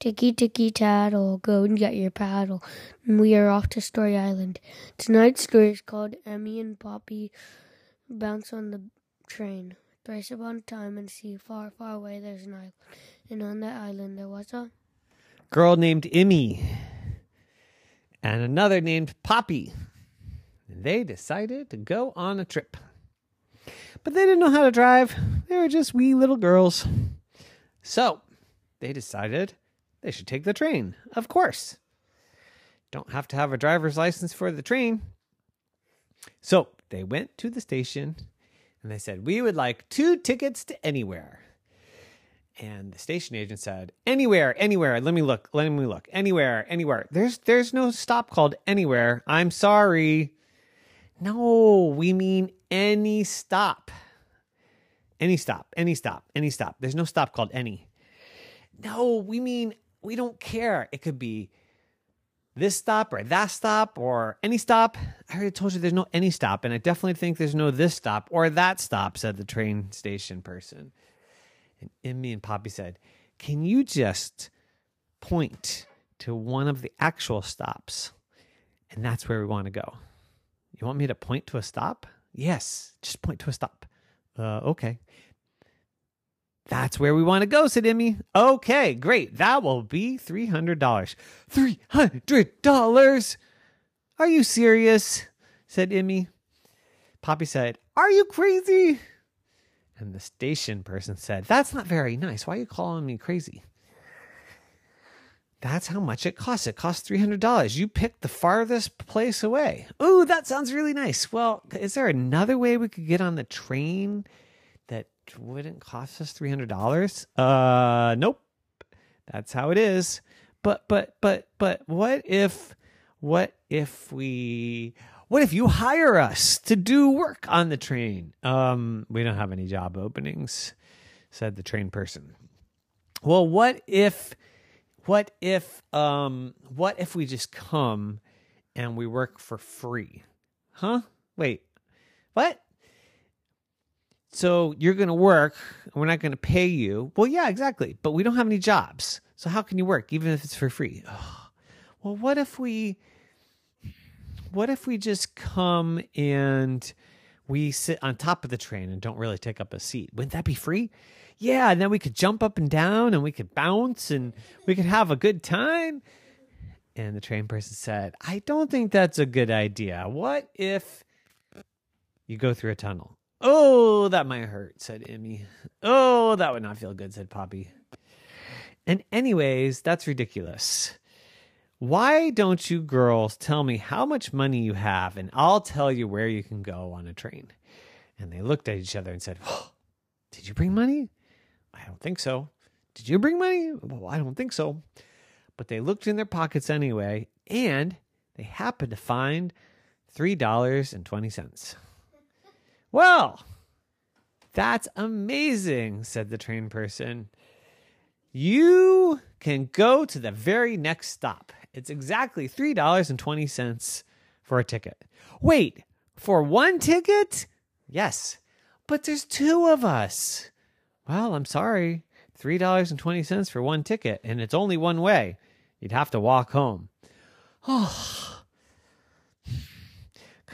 Ticky ticky tattle, go and get your paddle. And we are off to Story Island. Tonight's story is called Immy and Poppy Bounce on the Train. Thrice upon a time and see far, far away there's an island. And on that island there was a Girl named Immy and another named Poppy. They decided to go on a trip. But they didn't know how to drive. They were just wee little girls. So they decided they should take the train. Of course. Don't have to have a driver's license for the train. So they went to the station and they said, We would like two tickets to anywhere. And the station agent said, "Anywhere, anywhere. Let me look. Let me look. Anywhere, anywhere. There's there's no stop called anywhere. I'm sorry. No, we mean any stop. Any stop. Any stop. Any stop. There's no stop called any. No, we mean we don't care. It could be this stop or that stop or any stop. I already told you there's no any stop, and I definitely think there's no this stop or that stop," said the train station person. And Immy and Poppy said, Can you just point to one of the actual stops? And that's where we want to go. You want me to point to a stop? Yes, just point to a stop. Uh, okay. That's where we want to go, said Immy. Okay, great. That will be $300. $300? Are you serious? said Immy. Poppy said, Are you crazy? And the station person said, That's not very nice. Why are you calling me crazy? That's how much it costs. It costs $300. You picked the farthest place away. Ooh, that sounds really nice. Well, is there another way we could get on the train wouldn't cost us $300? Uh, nope. That's how it is. But, but, but, but what if, what if we, what if you hire us to do work on the train? Um, we don't have any job openings, said the train person. Well, what if what if um what if we just come and we work for free? Huh? Wait. What? So you're going to work and we're not going to pay you. Well, yeah, exactly. But we don't have any jobs. So how can you work even if it's for free? Oh. Well, what if we what if we just come and we sit on top of the train and don't really take up a seat? Wouldn't that be free? Yeah, and then we could jump up and down and we could bounce and we could have a good time. And the train person said, I don't think that's a good idea. What if you go through a tunnel? Oh, that might hurt, said Immy. Oh, that would not feel good, said Poppy. And, anyways, that's ridiculous. Why don't you girls tell me how much money you have and I'll tell you where you can go on a train? And they looked at each other and said, oh, Did you bring money? I don't think so. Did you bring money? Well, I don't think so. But they looked in their pockets anyway, and they happened to find $3.20. Well, that's amazing, said the train person. You can go to the very next stop. It's exactly $3.20 for a ticket. Wait, for one ticket? Yes, but there's two of us. Well, I'm sorry. $3.20 for one ticket, and it's only one way. You'd have to walk home. Oh,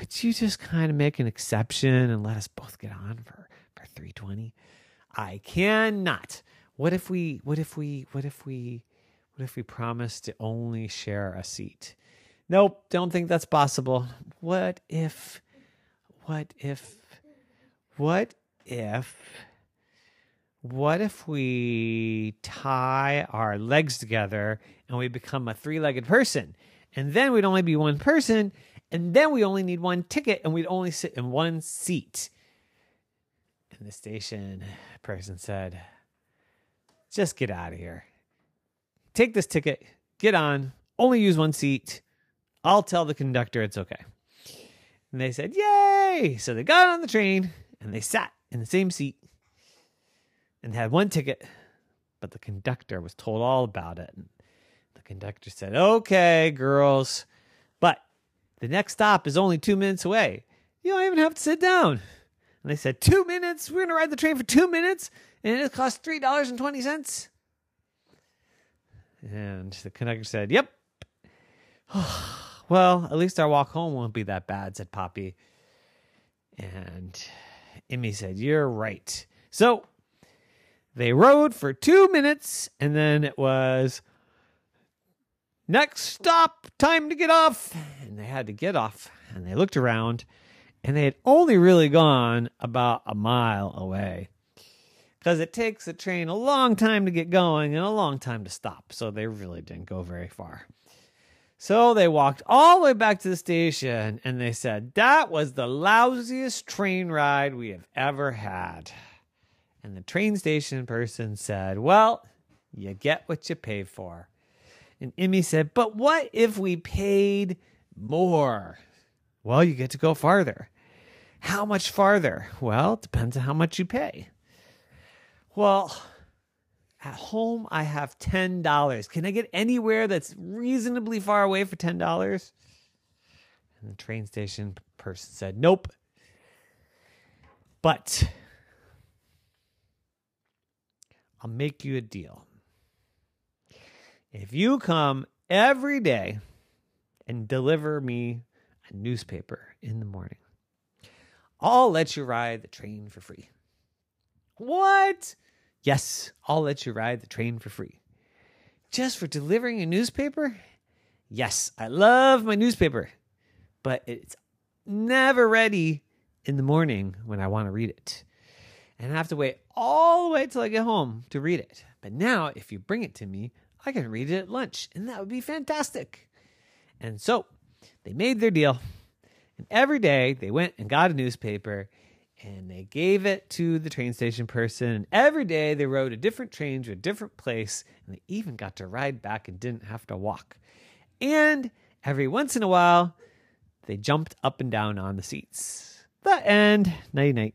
could you just kind of make an exception and let us both get on for, for 320? I cannot. What if we, what if we, what if we, what if we promise to only share a seat? Nope, don't think that's possible. What if, what if, what if, what if we tie our legs together and we become a three legged person? And then we'd only be one person, and then we only need one ticket, and we'd only sit in one seat. And the station person said, Just get out of here. Take this ticket, get on, only use one seat. I'll tell the conductor it's okay. And they said, Yay! So they got on the train and they sat in the same seat and had one ticket, but the conductor was told all about it. And the conductor said, Okay, girls, the next stop is only two minutes away. You don't even have to sit down. And they said, Two minutes? We're going to ride the train for two minutes? And it costs $3.20? And the conductor said, Yep. well, at least our walk home won't be that bad, said Poppy. And Immy said, You're right. So they rode for two minutes, and then it was next stop, time to get off. They had to get off, and they looked around, and they had only really gone about a mile away because it takes a train a long time to get going and a long time to stop. So they really didn't go very far. So they walked all the way back to the station and they said, That was the lousiest train ride we have ever had. And the train station person said, Well, you get what you pay for. And Immy said, But what if we paid more? Well, you get to go farther. How much farther? Well, it depends on how much you pay. Well, at home I have $10. Can I get anywhere that's reasonably far away for $10? And the train station person said, Nope. But I'll make you a deal. If you come every day and deliver me a newspaper in the morning, I'll let you ride the train for free. What? Yes, I'll let you ride the train for free. Just for delivering a newspaper? Yes, I love my newspaper, but it's never ready in the morning when I want to read it. And I have to wait all the way till I get home to read it. But now, if you bring it to me, I can read it at lunch, and that would be fantastic. And so they made their deal. And every day they went and got a newspaper and they gave it to the train station person. And every day they rode a different train to a different place, and they even got to ride back and didn't have to walk. And every once in a while, they jumped up and down on the seats. The end. Night night.